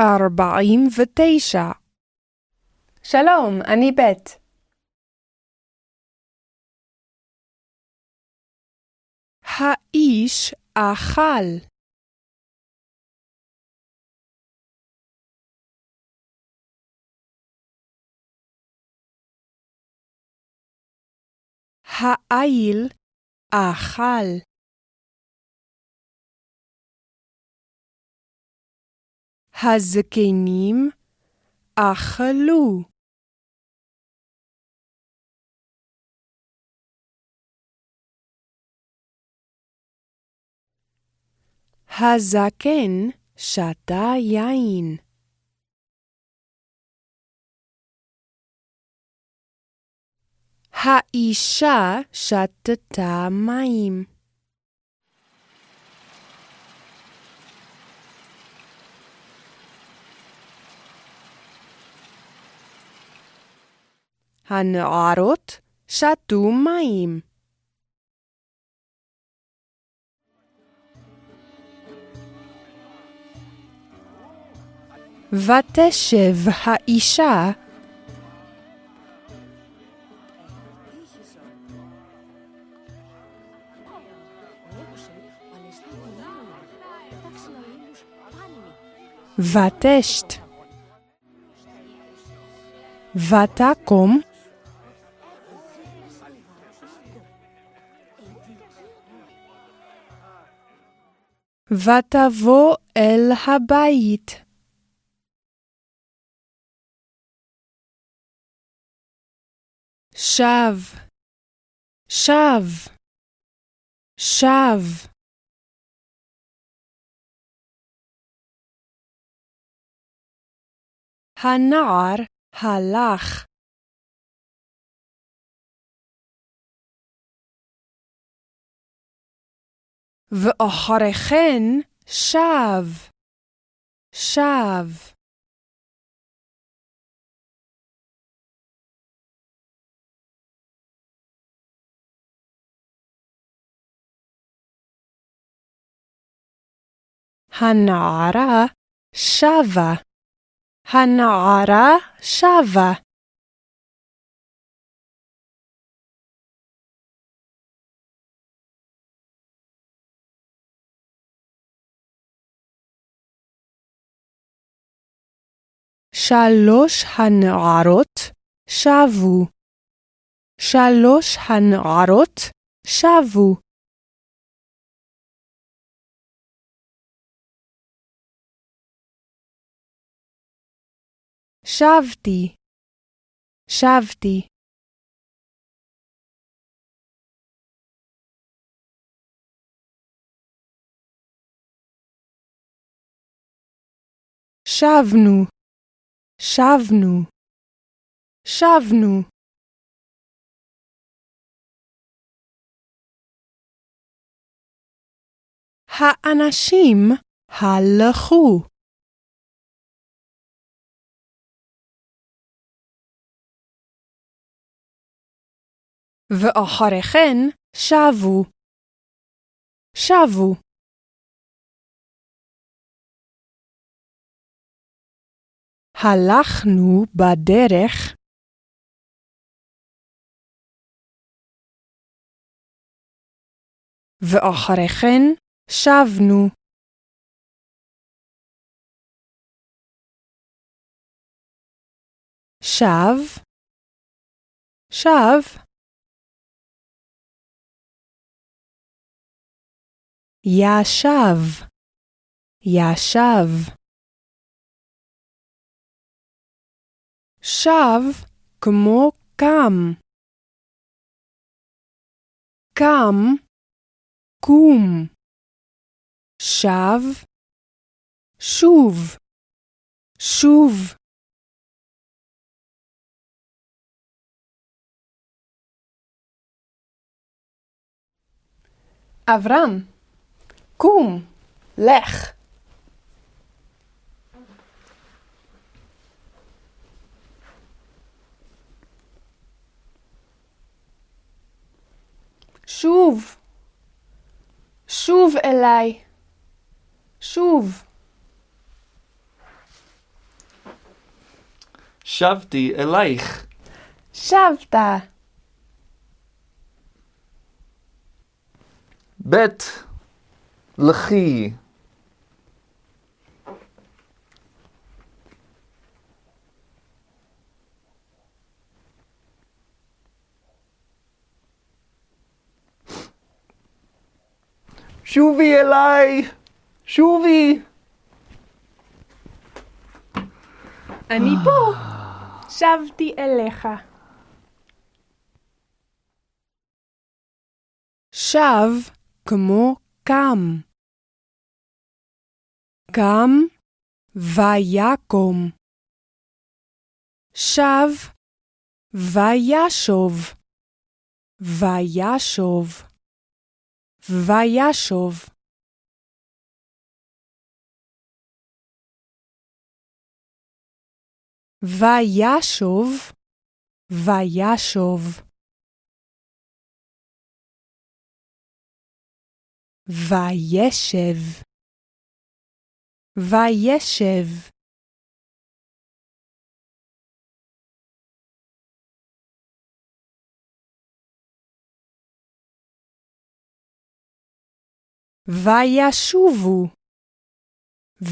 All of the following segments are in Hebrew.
ארבעים ותשע. שלום, אני ב'. האיש אכל. העיל אכל. הזקנים אכלו. הזקן שתה יין. האישה שתתה מים. הנערות שתו מים. ותשב האישה. ותשת. ותקום ותבוא אל הבית. שב, שב, שב. הנער הלך. ואחרי כן שב, שב. הנערה שבה, הנערה שבה. שלוש הנערות שבו. שלוש הנערות שבו. שבתי, שבתי. שבנו, שבנו, שבנו. האנשים הלכו. ואחרי כן שבו. שבו. הלכנו בדרך ואחרי כן שבנו. שב, שב. ישב, ישב. שב כמו קם. קם, קום. שב, שוב, שוב. אברהם, קום, לך. שוב, שוב אליי, שוב. שבתי אלייך. שבת. ב' לכי. שובי אליי! שובי! אני פה. שבתי אליך. שב כמו קם. קם ויקום. שב וישוב. וישוב. וישוב. וישוב. וישוב. וישב. וישב. וישובו.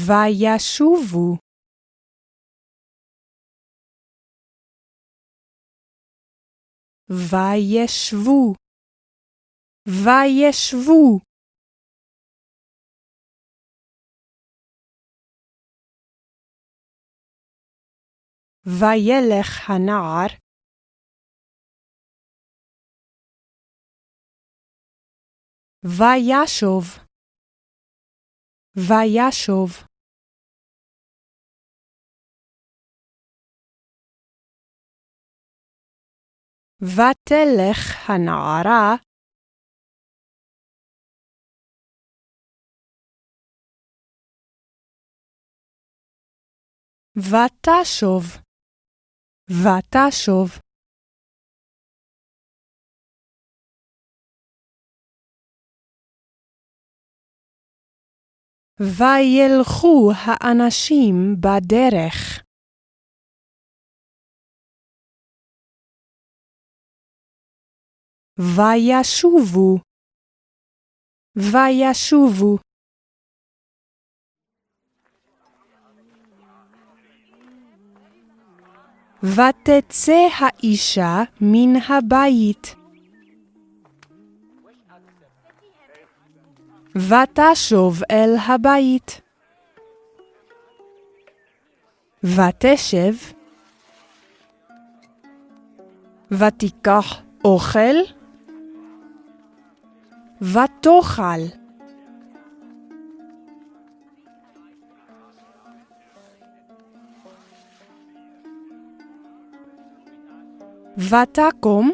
וישובו. וישבו. וישבו. וילך הנער וישוב וישוב. ותלך הנערה. ותשוב. ותשוב וילכו האנשים בדרך. וישובו. וישובו. ותצא האישה מן הבית. ותשוב אל הבית. ותשב. ותיקח אוכל. ותאכל. ותקום.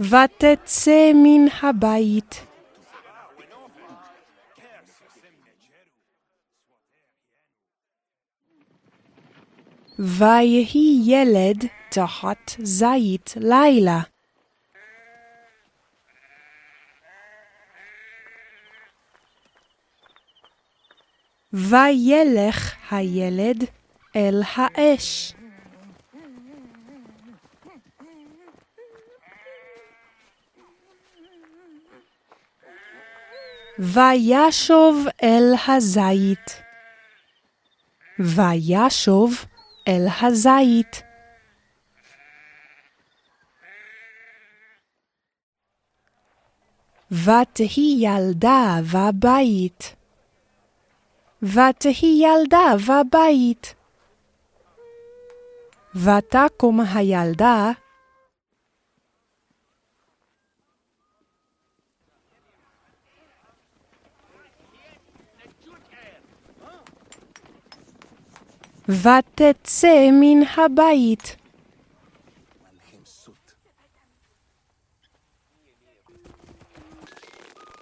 ותצא מן הבית. ויהי ילד תחת זית לילה. וילך הילד אל האש. וישוב אל הזית. וישוב אל הזית. ותהי ילדה בבית. ותהי ילדה בבית. ותקום הילדה ותצא מן הבית.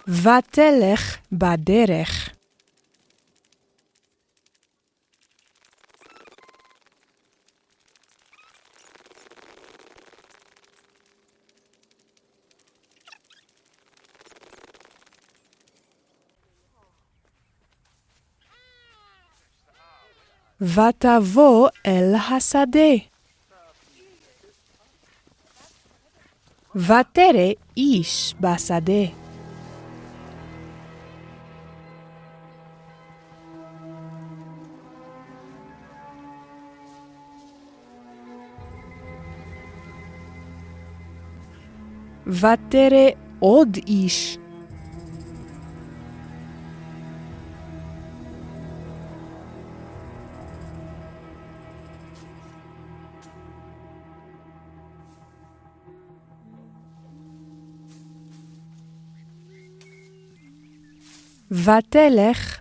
ותלך בדרך. ותבוא אל השדה. ותרא איש בשדה. ותרא עוד איש. ותלך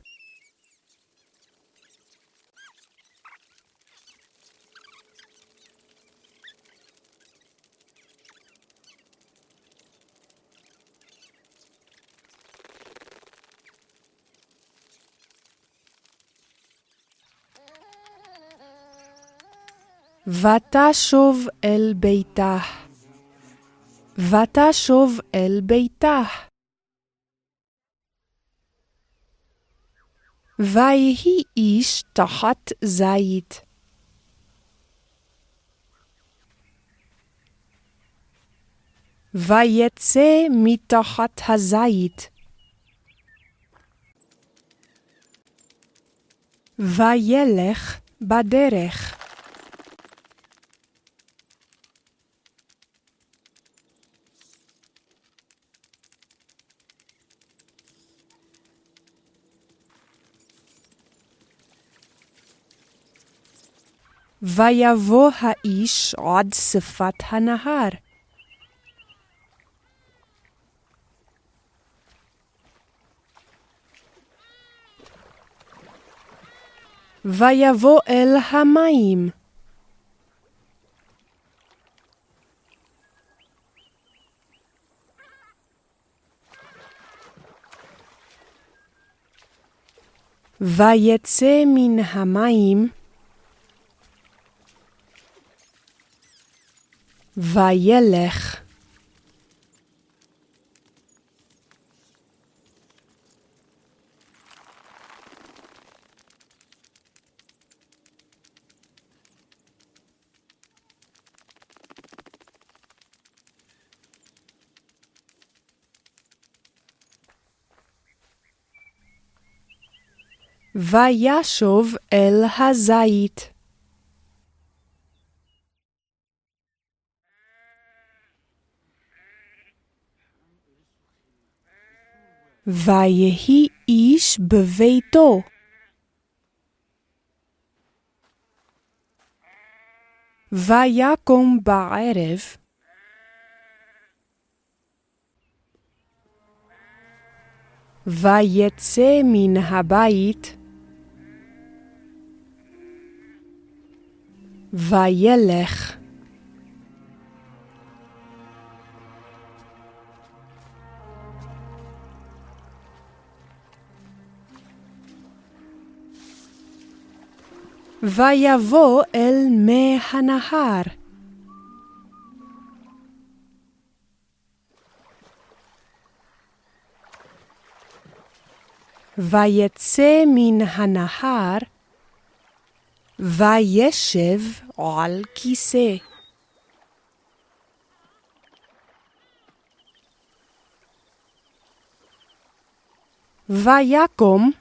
ותשוב אל ביתה. ותשוב אל ביתה. ויהי איש תחת זית. ויצא מתחת הזית. וילך בדרך. ויבוא האיש עד שפת הנהר. ויבוא אל המים. ויצא מן המים, וילך. וישוב אל הזית. ויהי איש בביתו. ויקום בערב, ויצא מן הבית, וילך. ויבוא אל מי הנהר. ויצא מן הנהר, וישב על כיסא. ויקום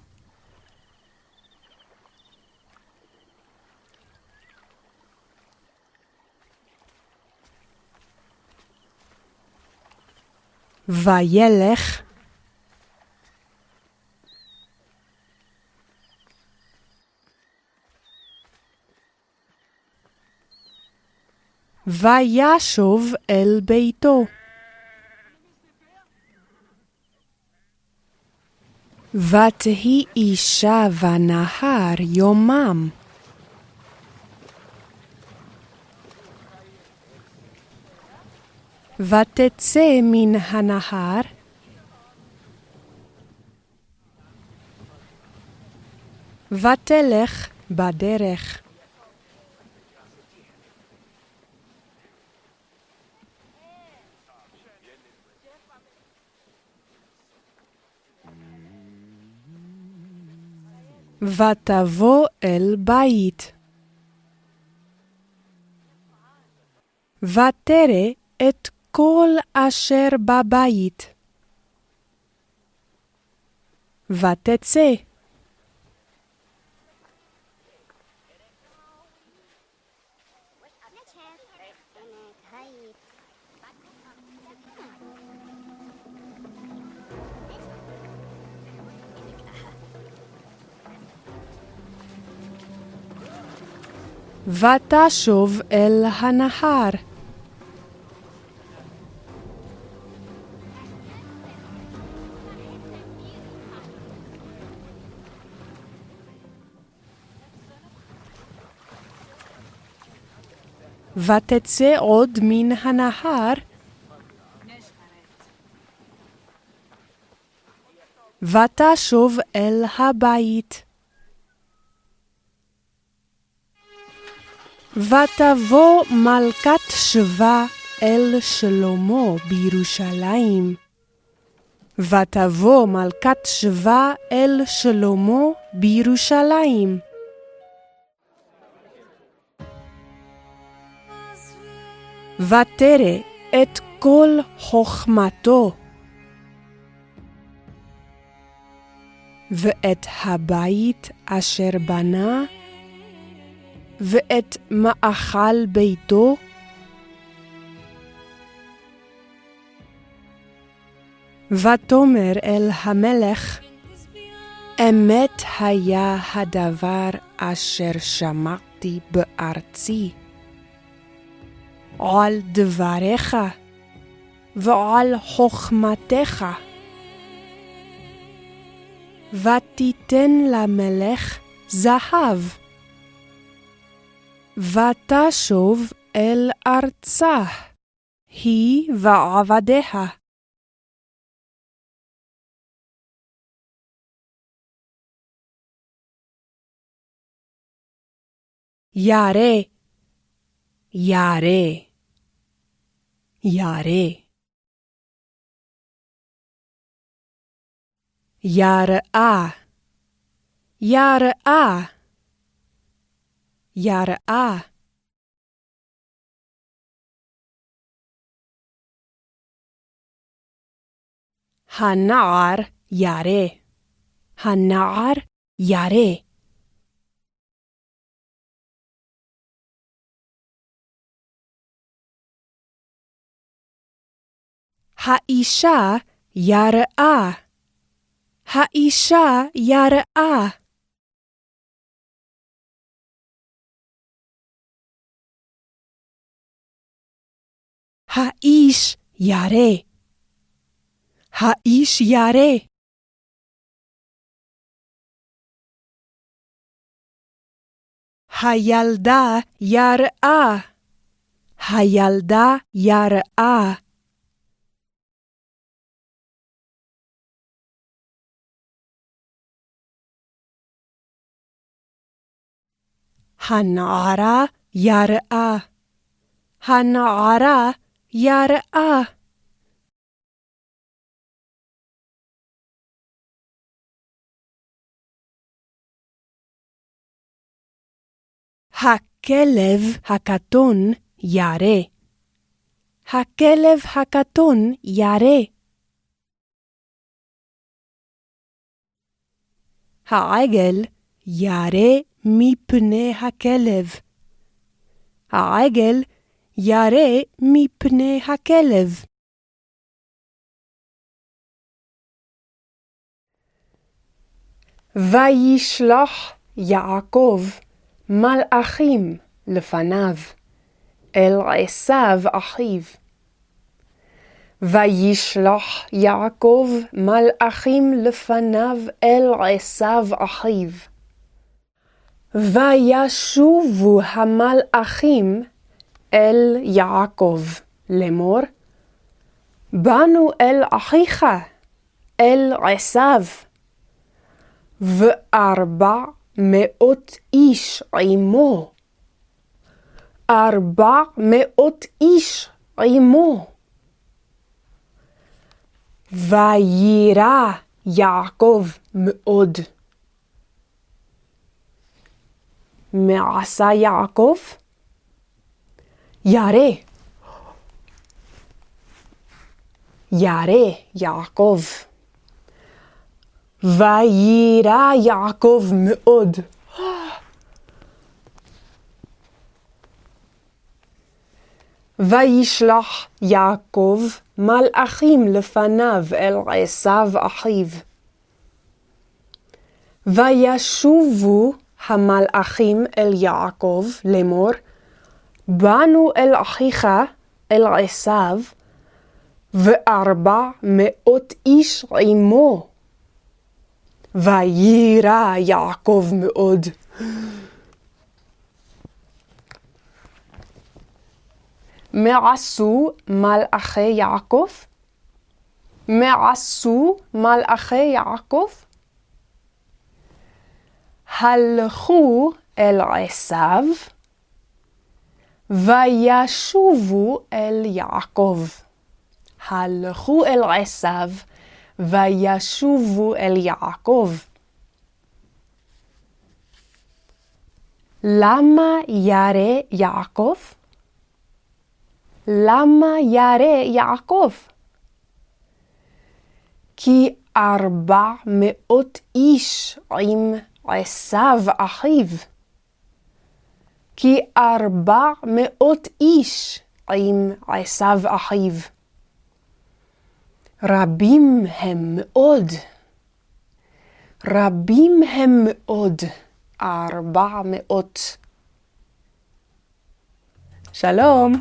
וילך וישוב אל ביתו. ותהי אישה בנהר יומם. ותצא מן הנהר, ותלך בדרך. ותבוא אל בית. ותרא את כל אשר בבית. ותצא. ותשוב אל הנהר. ותצא עוד מן הנהר, ותשוב אל הבית. ותבוא מלכת שבא אל שלמה בירושלים. ותבוא מלכת שבא אל שלמה בירושלים. ותרא את כל חוכמתו. ואת הבית אשר בנה, ואת מאכל ביתו, ותאמר אל המלך, אמת היה הדבר אשר שמעתי בארצי. על דבריך ועל חוכמתך. ותיתן למלך זהב. ותשוב אל ארצה, היא ועבדיה. ירא, ירא, ירא. יראה, יראה, יראה. הנער ירא, הנער ירא. האישה יראה, האישה יראה. האיש ירא, האיש ירא. הילדה יראה, הילדה יראה. הנערה יראה, הנערה יראה. הכלב הקטון ירא. הכלב הקטון ירא. העגל ירא מפני הכלב. העגל ירא מפני הכלב. וישלח יעקב מלאכים לפניו, אל עשיו אחיו. וישלח יעקב מלאכים לפניו אל עשיו אחיו. וישובו המלאכים אל יעקב לאמור, באנו אל אחיך, אל עשיו, וארבע מאות איש עמו. ארבע מאות איש עמו. ויירא יעקב מאוד. מעשה יעקב? ירא. ירא יעקב. ויירא יעקב מאוד. וישלח יעקב מלאכים לפניו אל עשיו אחיו. וישובו המלאכים אל יעקב לאמור, באנו אל אחיך, אל עשיו, וארבע מאות איש עמו. ויירא יעקב מאוד. מה עשו מלאכי יעקב? מה עשו מלאכי יעקב? הלכו אל עשיו, וישובו אל יעקב. הלכו אל עשיו, וישובו אל יעקב. למה ירא יעקב? למה ירא יעקב? כי ארבע מאות איש עם עשיו אחיו. כי ארבע מאות איש עם עשיו אחיו. רבים הם מאוד. רבים הם מאוד. ארבע מאות. שלום.